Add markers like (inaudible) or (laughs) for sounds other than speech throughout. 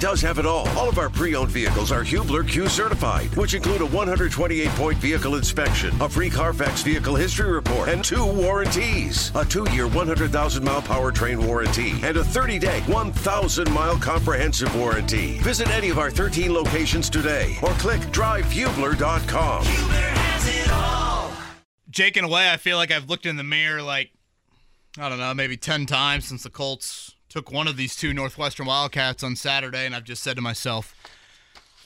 does have it all. All of our pre-owned vehicles are Hubler Q certified, which include a 128-point vehicle inspection, a free Carfax vehicle history report, and two warranties: a two-year, 100,000-mile powertrain warranty and a 30-day, 1,000-mile comprehensive warranty. Visit any of our 13 locations today, or click drivehubler.com. Hubler has it all. Jake, in a way, I feel like I've looked in the mirror like, I don't know, maybe 10 times since the Colts took one of these two Northwestern Wildcats on Saturday, and I've just said to myself,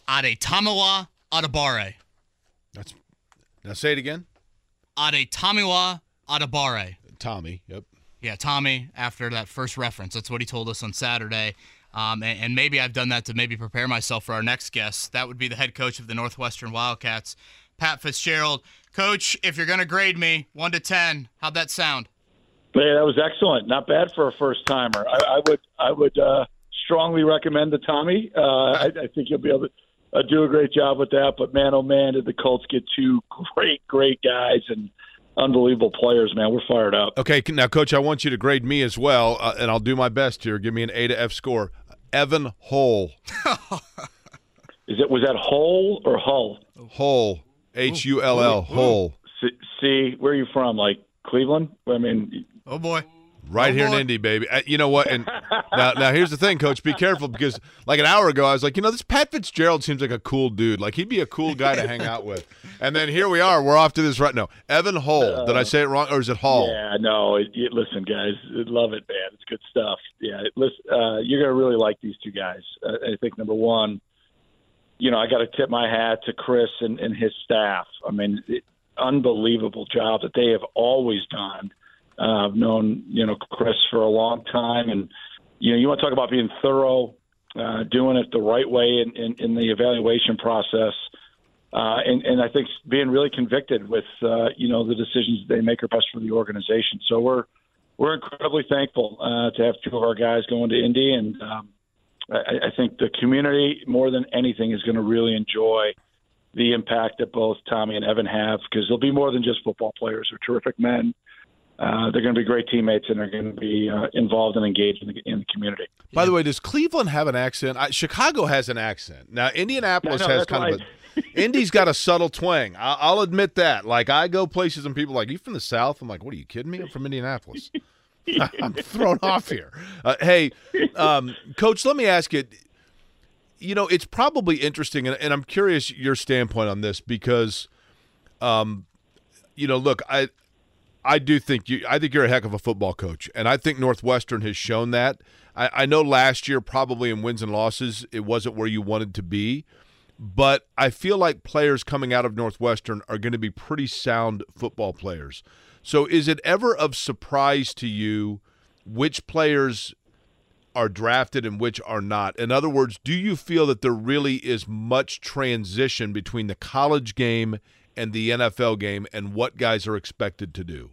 Ade Tamiwa Adabare. That's now say it again. Ade Tamiwa Adabare. Tommy. Yep. Yeah, Tommy, after that first reference. That's what he told us on Saturday. Um, and, and maybe I've done that to maybe prepare myself for our next guest. That would be the head coach of the Northwestern Wildcats, Pat Fitzgerald. Coach, if you're going to grade me 1 to 10, how'd that sound? Yeah, that was excellent. Not bad for a first timer. I, I would I would uh, strongly recommend the Tommy. Uh, I, I think you'll be able to uh, do a great job with that. But man, oh man, did the Colts get two great great guys and unbelievable players. Man, we're fired up. Okay, now, Coach, I want you to grade me as well, uh, and I'll do my best here. Give me an A to F score. Evan Hull. (laughs) Is it was that Hull or Hull? Hull. H U L L. Hull. See, see, where are you from? Like Cleveland? I mean, Oh, boy. Right Oh, here in. Indy, baby. Uh, You know what? And (laughs) now, now here's the thing, Coach. Be careful because, like an hour ago, I was like, you know, this Pat Fitzgerald seems like a cool dude. Like he'd be a cool guy to hang out with. And then here we are. We're off to this right now. Evan Hull. Did I say it wrong, or is it Hall? Yeah, no. It, it, listen, guys, love it, man. It's good stuff. Yeah, it, listen, uh, you're gonna really like these two guys. Uh, I think number one, you know, I got to tip my hat to Chris and, and his staff. I mean, it, unbelievable job that they have always done. Uh, I've known you know Chris for a long time, and you know, you want to talk about being thorough, uh, doing it the right way in, in, in the evaluation process. Uh, and, and I think being really convicted with uh, you know the decisions they make are best for the organization. So we're we're incredibly thankful uh, to have two of our guys going to Indy, and um, I, I think the community more than anything is going to really enjoy the impact that both Tommy and Evan have because they'll be more than just football players. They're terrific men. Uh, they're going to be great teammates, and they're going to be uh, involved and engaged in the, in the community. By the way, does Cleveland have an accent? I, Chicago has an accent. Now, Indianapolis No, no, has kind of why- a. (laughs) Indy's got a subtle twang. I, I'll admit that. Like I go places and people are like, "You from the South?" I'm like, "What are you kidding me? I'm from Indianapolis." (laughs) I'm thrown off here. Uh, hey, um, Coach, let me ask you. You know, it's probably interesting, and, and I'm curious your standpoint on this because, um, you know, look, I I do think you. I think you're a heck of a football coach, and I think Northwestern has shown that. I, I know last year, probably in wins and losses, it wasn't where you wanted to be, but I feel like players coming out of Northwestern are going to be pretty sound football players. So, is it ever of surprise to you which players are drafted and which are not? In other words, do you feel that there really is much transition between the college game and the NFL game and what guys are expected to do?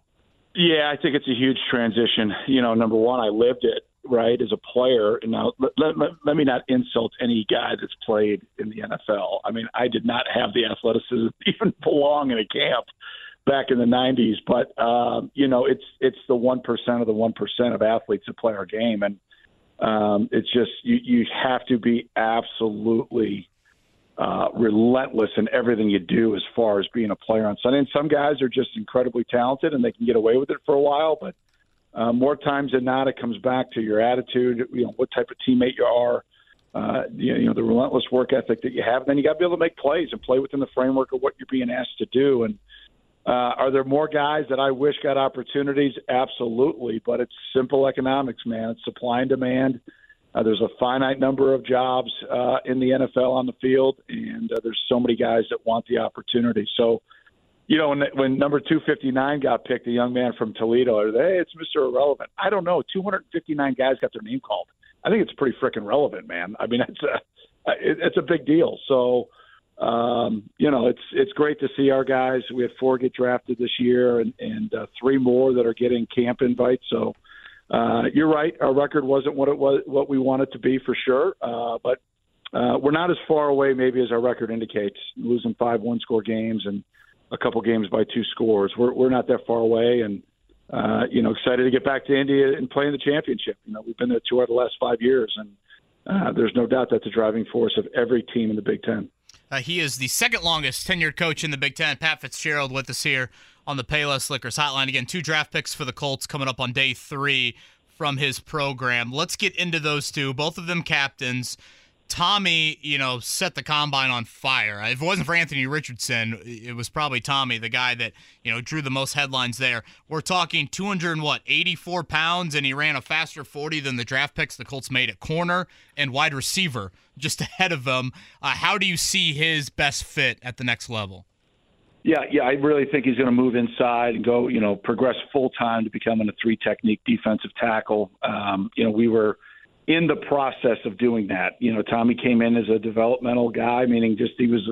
Yeah, I think it's a huge transition. You know, number one, I lived it right as a player. And now let, let, let me not insult any guy that's played in the NFL. I mean, I did not have the athleticism to (laughs) even belong in a camp back in the '90s. But um, you know, it's it's the one percent of the one percent of athletes that play our game, and um, it's just you you have to be absolutely uh, relentless in everything you do as far as being a player on Sunday. And some guys are just incredibly talented and they can get away with it for a while, but uh, more times than not, it comes back to your attitude, you know, what type of teammate you are, uh, you, you know, the relentless work ethic that you have. And then you got to be able to make plays and play within the framework of what you're being asked to do. And uh, are there more guys that I wish got opportunities? Absolutely, but it's simple economics, man. It's supply and demand. Uh, there's a finite number of jobs uh, in the NFL on the field, and uh, there's so many guys that want the opportunity. So, you know, when, when number 259 got picked, a young man from Toledo, or hey, it's Mr. Irrelevant. I don't know. 259 guys got their name called. I think it's pretty freaking relevant, man. I mean, (laughs) it's a it, it's a big deal. So, um, you know, it's it's great to see our guys. We had four get drafted this year, and and uh, three more that are getting camp invites. So. Uh, you're right. Our record wasn't what it was, what we want it to be for sure. Uh, but uh, we're not as far away, maybe, as our record indicates. Losing five one-score games and a couple games by two scores. We're we're not that far away, and uh, you know, excited to get back to Indy and play in the championship. You know, we've been there two out of the last five years, and uh, there's no doubt that's a driving force of every team in the Big Ten. Uh, he is the second longest tenured coach in the Big Ten. Pat Fitzgerald with us here on the Payless Liquors Hotline. Again, two draft picks for the Colts coming up on day three from his program. Let's get into those two. Both of them captains. Tommy, you know, set the combine on fire. If it wasn't for Anthony Richardson, it was probably Tommy, the guy that you know drew the most headlines there. We're talking 200 and what, 84 pounds, and he ran a faster 40 than the draft picks the Colts made at corner and wide receiver, just (laughs) ahead of him. Uh, how do you see his best fit at the next level? Yeah, yeah, I really think he's going to move inside and go, you know, progress full time to becoming a three technique defensive tackle. Um, you know, we were in the process of doing that. You know, Tommy came in as a developmental guy, meaning just he was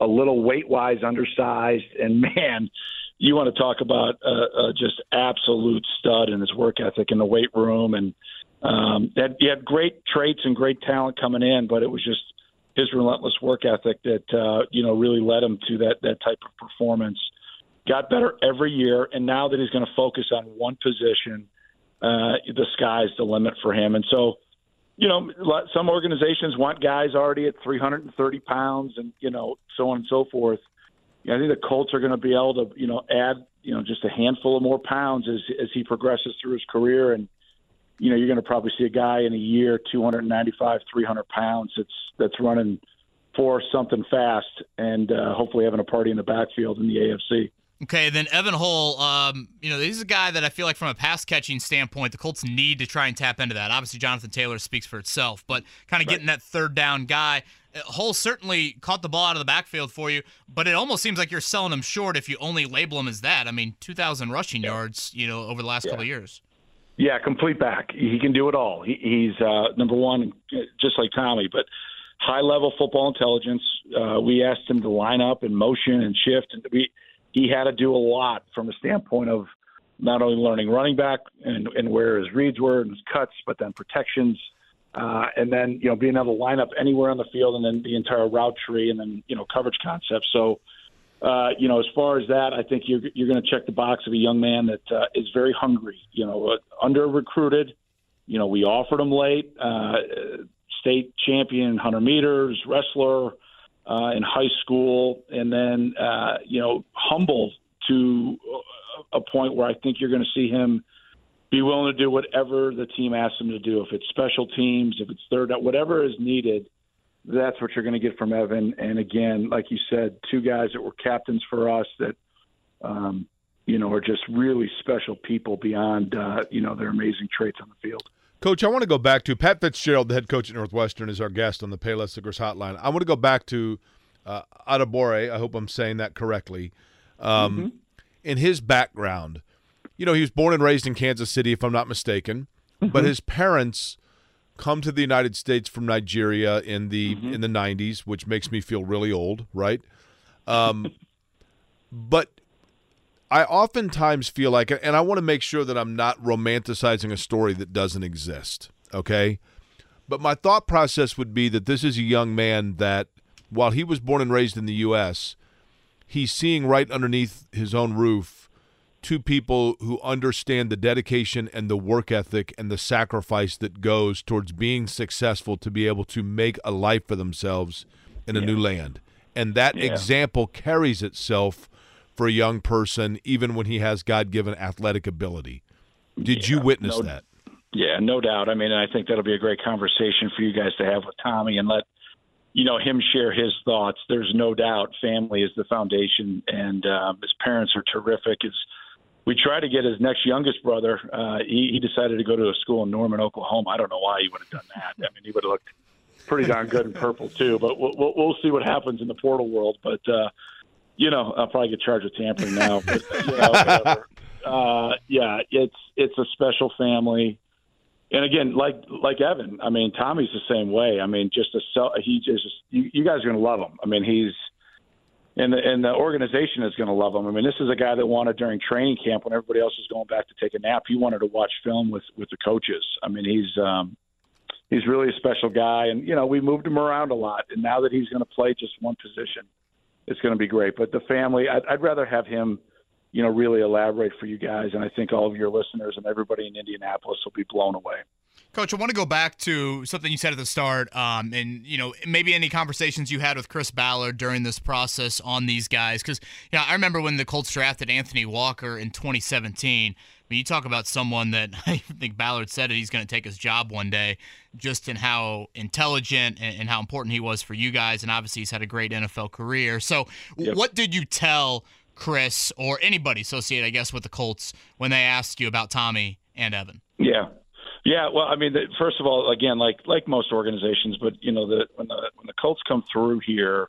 a little weight wise undersized, and (laughs) man, you want to talk about a, a just absolute stud in his work ethic in the weight room, and um, that he had great traits and great talent coming in, but it was just his relentless work ethic that uh, you know really led him to that that type of performance. Got better every year, and now that he's going to focus on one position, uh, the sky's the limit for him. And so, you know, some organizations want guys already at 330 pounds, and you know, so on and so forth. You know, I think the Colts are going to be able to, you know, add, you know, just a handful of more pounds as as he progresses through his career, and you know, you're going to probably see a guy in a year, 295, 300 pounds. That's that's running for something fast, and uh, hopefully having a party in the backfield in the AFC. Okay, then Evan Hull, um, you know, he's a guy that I feel like from a pass catching standpoint, the Colts need to try and tap into that. Obviously, Jonathan Taylor speaks for itself, but kind of right. getting that third down guy. Uh, Hull certainly caught the ball out of the backfield for you, but it almost seems like you're selling him short if you only label him as that. I mean, 2,000 rushing yeah. yards, you know, over the last yeah. couple of years. Yeah, complete back. He can do it all. He, he's uh, number one, just like Tommy, but high level football intelligence. Uh, we asked him to line up and motion and shift, and we he had to do a lot from a standpoint of not only learning running back and, and where his reads were and his cuts, but then protections, uh, and then you know being able to line up anywhere on the field, and then the entire route tree, and then you know coverage concepts. So uh, you know, as far as that, I think you're you're going to check the box of a young man that uh, is very hungry. You know, uh, under recruited. You know, we offered him late. Uh, state champion, hundred meters wrestler uh, in high school, and then uh, you know, humble to a point where I think you're going to see him be willing to do whatever the team asks him to do. If it's special teams, if it's third, whatever is needed that's what you're going to get from Evan. And again, like you said, two guys that were captains for us that, um, you know, are just really special people beyond, uh, you know, their amazing traits on the field. Coach, I want to go back to Pat Fitzgerald, the head coach at Northwestern, is our guest on the Payless Liquors Hotline. I want to go back to uh, Adebawore. I hope I'm saying that correctly. Um, mm-hmm. In his background, you know, he was born and raised in Kansas City, if I'm not mistaken, mm-hmm. but his parents come to the United States from Nigeria in the mm-hmm. in the 90s, which makes me feel really old, right? Um, (laughs) but I oftentimes feel like, and I want to make sure that I'm not romanticizing a story that doesn't exist, okay? But my thought process would be that this is a young man that, while he was born and raised in the U.S., he's seeing right underneath his own roof two people who understand the dedication and the work ethic and the sacrifice that goes towards being successful to be able to make a life for themselves in a yeah. new land. And that yeah. example carries itself for a young person, even when he has God given athletic ability. Did yeah, you witness no, that? Yeah, no doubt. I mean, I think that'll be a great conversation for you guys to have with Tommy and let you know him share his thoughts. There's no doubt family is the foundation, and um, his parents are terrific. His we tried to get his next youngest brother. Uh, he, he decided to go to a school in Norman, Oklahoma. I don't know why he would have done that. I mean, he would have looked pretty darn good in purple too. But we'll, we'll, we'll see what happens in the portal world. But uh, you know, I'll probably get charged with tampering now. (laughs) But, you know. Uh, yeah, it's it's a special family. And again, like like Evan, I mean, Tommy's the same way. I mean, just a he just you, you guys are to love him. I mean, he's and the, and the organization is going to love him. I mean, this is a guy that wanted during training camp when everybody else was going back to take a nap. He wanted to watch film with with the coaches. I mean, he's um, he's really a special guy, and you know we moved him around a lot. And now that he's going to play just one position, it's going to be great. But the family, I'd, I'd rather have him, you know, really elaborate for you guys, and I think all of your listeners and everybody in Indianapolis will be blown away. Coach, I want to go back to something you said at the start, um, and you know maybe any conversations you had with Chris Ballard during this process on these guys, because you know I remember when the Colts drafted Anthony Walker in 2017. I mean, you talk about someone that (laughs) I think Ballard said it, he's going to take his job one day, just in how intelligent and, and, how important he was for you guys, and obviously he's had a great NFL career. So, yep. what did you tell Chris or anybody associated, I guess, with the Colts when they asked you about Tommy and Evan? Yeah, yeah, well, I mean, the, first of all, again, like like most organizations, but you know, the when the when the Colts come through here,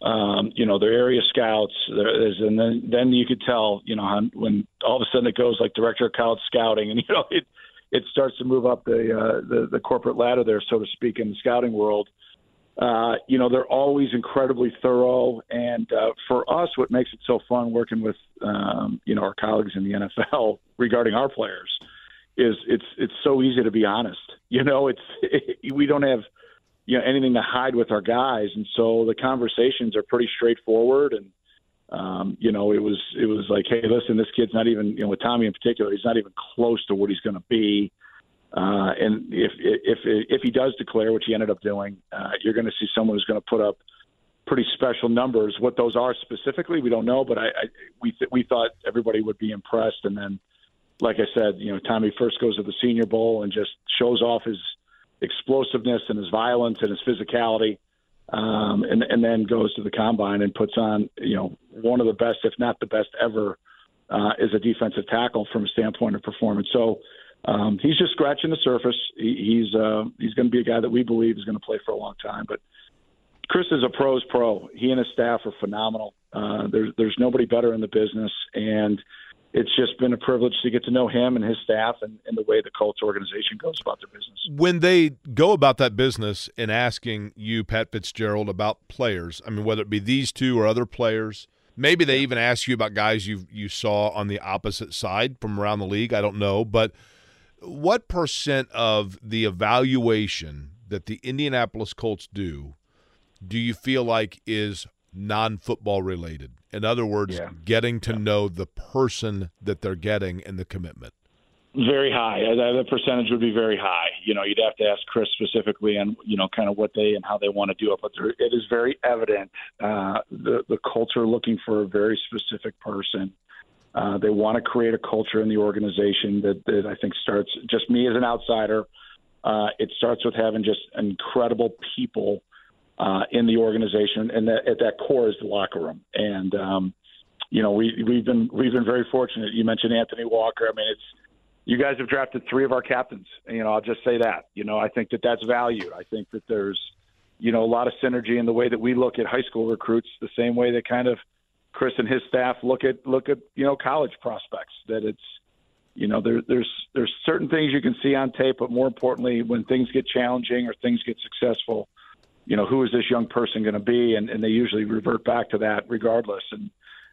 um, you know, their area scouts, there is, and then then you could tell, you know, when all of a sudden it goes like director of college scouting, and (laughs) you know, it it starts to move up the uh, the, the corporate ladder there, so to speak, in the scouting world. Uh, you know, they're always incredibly thorough, and uh, for us, what makes it so fun working with um, you know our colleagues in the NFL (laughs) regarding our players is it's it's so easy to be honest. You know, it's it, (laughs) we don't have you know anything to hide with our guys, and so the conversations are pretty straightforward. And um, you know, it was it was like, hey, listen, this kid's not even you know with Tommy in particular, he's not even close to what he's going to be. Uh, and if if if he does declare, which he ended up doing, uh, you're going to see someone who's going to put up pretty special numbers. What those are specifically, we don't know, but I, I we th- we thought everybody would be impressed, and then like I said, you know, Tommy first goes to the Senior Bowl and just shows off his explosiveness and his violence and his physicality, um, and and then goes to the combine and puts on, you know, one of the best, if not the best ever, uh, as a defensive tackle from a standpoint of performance. So. Um, he's just scratching the surface. He, he's uh, he's going to be a guy that we believe is going to play for a long time. But Chris is a pro's pro. He and his staff are phenomenal. Uh, there's there's nobody better in the business, and it's just been a privilege to get to know him and his staff and, and, the way the Colts organization goes about their business. When they go about that business and asking you, Pat Fitzgerald, about players, I mean, whether it be these two or other players, maybe they even ask you about guys you you saw on the opposite side from around the league. I don't know, but what percent of the evaluation that the Indianapolis Colts do do you feel like is non-football related? In other words, yeah. getting to yeah. know the person that they're getting and the commitment. Very high. Uh, the percentage would be very high. You know, you'd have to ask Chris specifically on you know kind of what they and how they want to do it. But there, it is very evident uh, the the culture looking for a very specific person. Uh, they want to create a culture in the organization that, that I think starts just me as an outsider. Uh, it starts with having just incredible people uh, in the organization, and that, at that core is the locker room. And um, you know, we we've been we've been very fortunate. You mentioned Anthony Walker. I mean, it's you guys have drafted three of our captains. You know, I'll just say that. You know, I think that that's valued. I think that there's you know a lot of synergy in the way that we look at high school recruits, the same way that kind of Chris and his staff look at look at you know college prospects. That it's you know there, there's there's certain things you can see on tape, but more importantly, when things get challenging or things get successful, you know, who is this young person going to be? And, and they usually revert back to that regardless. And,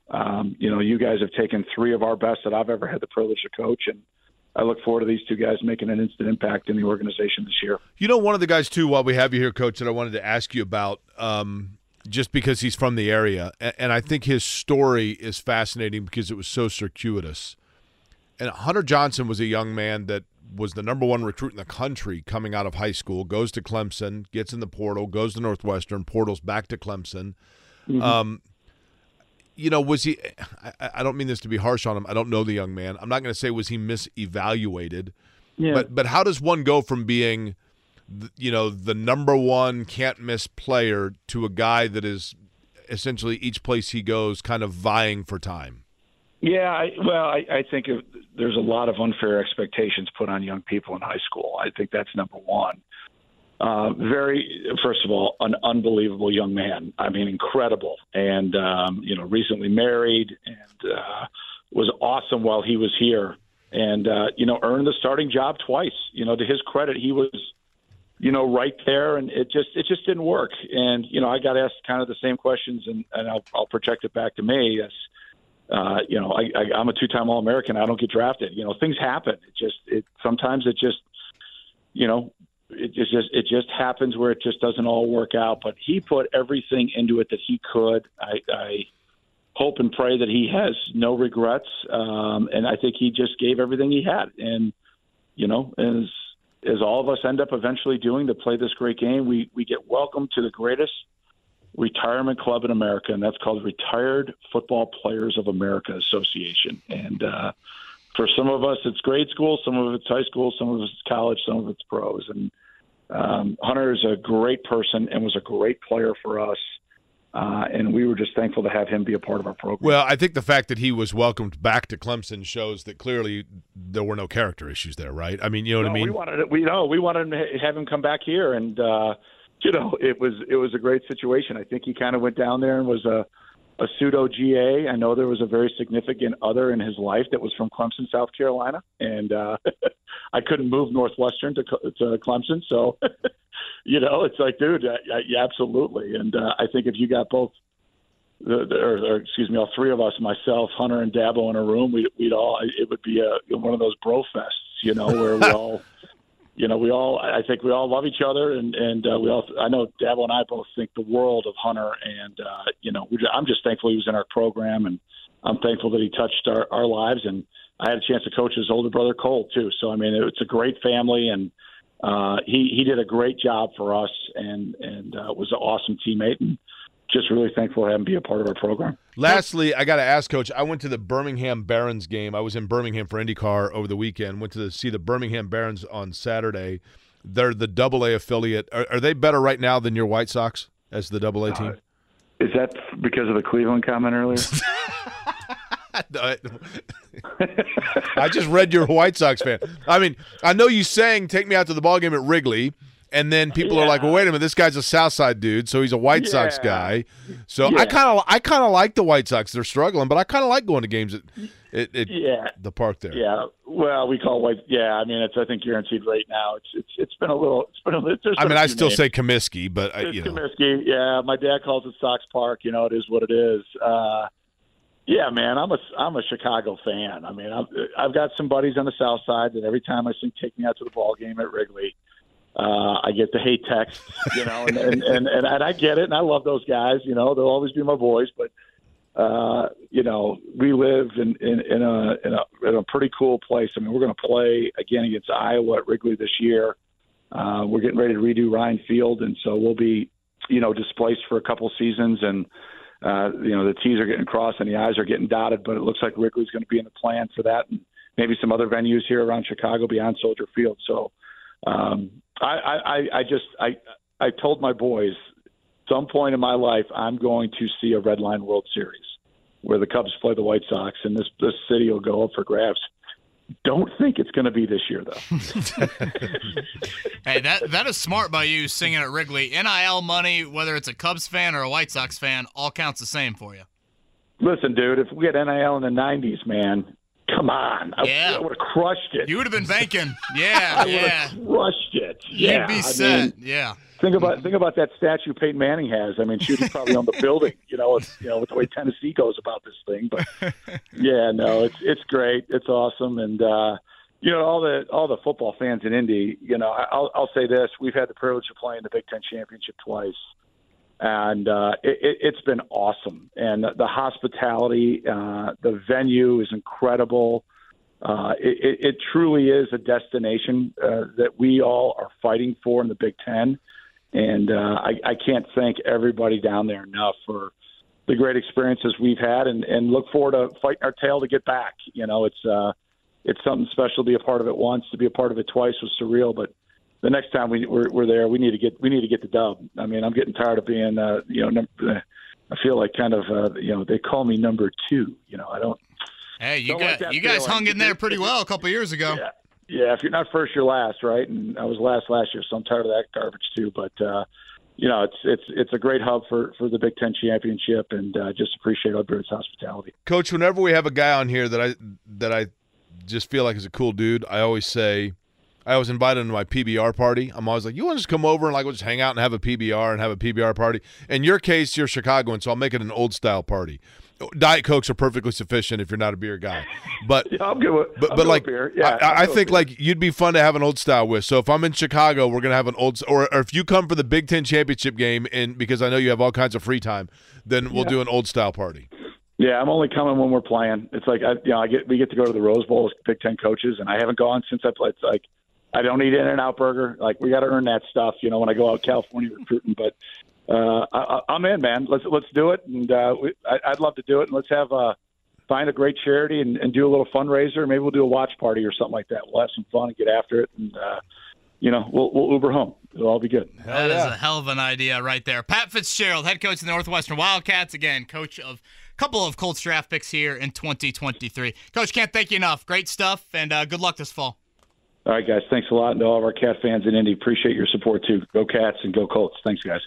um, you know, you guys have taken three of our best that I've ever had the privilege to coach. And I look forward to these two guys making an instant impact in the organization this year. You know, one of the guys, too, while we have you here, coach, that I wanted to ask you about, um, just because he's from the area. And I think his story is fascinating because it was so circuitous. And Hunter Johnson was a young man that was the number one recruit in the country coming out of high school, goes to Clemson, gets in the portal, goes to Northwestern, portals back to Clemson. Mm-hmm. Um, you know, was he? I, I, don't mean this to be harsh on him. I don't know the young man. I'm not going to say was he misevaluated. Yeah. But but how does one go from being, you know, the number one can't miss player to a guy that is essentially each place he goes kind of vying for time? Yeah, I, well, I, I think if, there's a lot of unfair expectations put on young people in high school. I think that's number one. Uh, very, first of all, an unbelievable young man. I mean, incredible, and um, you know, recently married, and uh, was awesome while he was here, and uh, you know, earned the starting job twice. You know, to his credit, he was, you know, right there, and it just it just didn't work. And you know, I got asked kind of the same questions, and, and I'll, I'll project it back to me. Yes uh, you know, I, I, I'm a two-time All-American. I don't get drafted. You know, things happen. It just, it sometimes it just, you know, it just, it just happens where it just doesn't all work out. But he put everything into it that he could. I, I hope and pray that he has no regrets. Um, and I think he just gave everything he had. And you know, as as all of us end up eventually doing to play this great game, we we get welcomed to the greatest retirement club in America, and that's called Retired Football Players of America Association. And uh, for some of us, it's grade school, some of it's high school, some of it's college, some of it's pros. And um, Hunter is a great person and was a great player for us. Uh, and we were just thankful to have him be a part of our program. Well, I think the fact that he was welcomed back to Clemson shows that clearly there were no character issues there, right? I mean, you know no, what I mean? We wanted we know we wanted to have him come back here, and uh, you know it was it was a great situation. I think he kind of went down there and was a a pseudo GA. I know there was a very significant other in his life that was from Clemson, South Carolina, and uh, (laughs) I couldn't move Northwestern to, to Clemson, so (laughs) you know, it's like, dude, yeah, absolutely. And uh, I think if you got both, the, the, or, or excuse me, all three of us, myself, Hunter, and Dabo in a room, we'd, we'd all, it would be a, one of those bro fests, you know, where we (laughs) all, you know, we all, I think we all love each other, and and uh, we all, I know Dabo and I both think the world of Hunter, and uh, you know, we, I'm just thankful he was in our program, and I'm thankful that he touched our, our lives, and I had a chance to coach his older brother Cole too. So I mean, it's a great family, and uh, he he did a great job for us and and uh, was an awesome teammate and just really thankful to have him be a part of our program. Lastly, I got to ask, Coach. I went to the Birmingham Barons game. I was in Birmingham for IndyCar over the weekend. Went to the, see the Birmingham Barons on Saturday. They're the Double A affiliate. Are, are, they better right now than your White Sox as the Double A team? Uh, is that because of the Cleveland comment earlier? (laughs) (laughs) I just read you're White Sox fan. I mean, I know you sang "Take Me Out to the Ball Game" at Wrigley, and then people yeah. are like, "Well, wait a minute, this guy's a Southside dude, so he's a White yeah. Sox guy." So yeah. I kind of, I kind of like the White Sox. They're struggling, but I kind of like going to games at, at, at, yeah. the park there. Yeah, well, we call it white. Yeah, I mean, it's I think guaranteed right now. It's it's it's been a little. It's been a. little. I mean, I still names. say Comiskey, but I, you know. Comiskey. Yeah, my dad calls it Sox Park. You know, it is what it is. Uh, yeah, man, I'm a I'm a Chicago fan. I mean, I've I've got some buddies on the South Side that every time I sing "Take Me Out to the Ball Game" at Wrigley, uh, I get the hate texts, you know, and, and, and and and I get it, and I love those guys. You know, they'll always be my boys, but uh, you know, we live in in, in a in a in a pretty cool place. I mean, we're going to play again against Iowa at Wrigley this year. Uh, we're getting ready to redo Ryan Field, and so we'll be, you know, displaced for a couple seasons and uh, you know, the T's are getting crossed and the I's are getting dotted, but it looks like Wrigley's going to be in the plan for that, and maybe some other venues here around Chicago beyond Soldier Field. So, um, I, I, I just, I, I told my boys, some point in my life, I'm going to see a Red Line World Series where the Cubs play the White Sox, and this this city will go up for grabs. Don't think it's going to be this year, though. (laughs) hey, that that is smart by you singing at Wrigley. NIL money, whether it's a Cubs fan or a White Sox fan, all counts the same for you. Listen, dude, if we had NIL in the '90s, man, come on, yeah. I, I would have crushed it. You would have been banking, yeah, (laughs) I yeah, crushed it. Yeah, You'd be set, mean, yeah. Think about think about that statue Peyton Manning has. I mean, she's probably on the (laughs) building. You know, it's, you know, with the way Tennessee goes about this thing. But (laughs) yeah, no, it's it's great. It's awesome, and uh, you know, all the all the football fans in Indy. You know, I'll I'll say this: we've had the privilege of playing the Big Ten championship twice, and uh, it, it's been awesome. And the hospitality, uh, the venue is incredible. Uh, it, it truly is a destination uh, that we all are fighting for in the Big Ten and uh, I, I can't thank everybody down there enough for the great experiences we've had, and, and look forward to fighting our tail to get back. You know, it's uh, it's something special to be a part of it once, to be a part of it twice was surreal, but the next time we, we're, we're there, we need to get we need to get the dub. I mean, I'm getting tired of being, uh, you know, num- I feel like kind of, uh, you know, they call me number two. You know, I don't. Hey, you got like you guys feeling. hung in there pretty well a couple years ago. (laughs) Yeah, yeah, if you're not first, you're last, right? And I was last last year, so I'm tired of that garbage too. But uh, you know, it's it's it's a great hub for for the Big Ten championship, and uh, just appreciate our Beards hospitality. Coach, whenever we have a guy on here that I that I just feel like is a cool dude, I always say. I was invited to my PBR party. I'm always like, you want to just come over and like we'll just hang out and have a PBR and have a PBR party. In your case, you're Chicagoan, so I'll make it an old style party. Diet Cokes are perfectly sufficient if you're not a beer guy. But (laughs) yeah, I'm good with, but, I'm but like beer. Yeah, I, I think like you'd be fun to have an old style with. So if I'm in Chicago, we're gonna have an old or, or if you come for the Big Ten championship game and because I know you have all kinds of free time, then we'll yeah. do an old style party. Yeah, I'm only coming when we're playing. It's like I, you know, I get we get to go to the Rose Bowl as Big Ten coaches, and I haven't gone since I played. It's like I don't eat In-N-Out Burger. Like we got to earn that stuff, you know, when I go out California recruiting. But uh, I, I'm in, man. Let's let's do it, and uh, we, I, I'd love to do it. And let's have a find a great charity and, and do a little fundraiser. Maybe we'll do a watch party or something like that. We'll have some fun and get after it, and uh, you know, we'll, we'll Uber home. It'll all be good. That is a hell of an idea right there. Pat Fitzgerald, head coach of the Northwestern Wildcats, again, coach of a couple of Colts draft picks here in 2023. Coach, can't thank you enough. Great stuff, and uh, good luck this fall. All right, guys. Thanks a lot. And to all of our Cat fans in Indy, appreciate your support too. Go Cats and go Colts. Thanks, guys.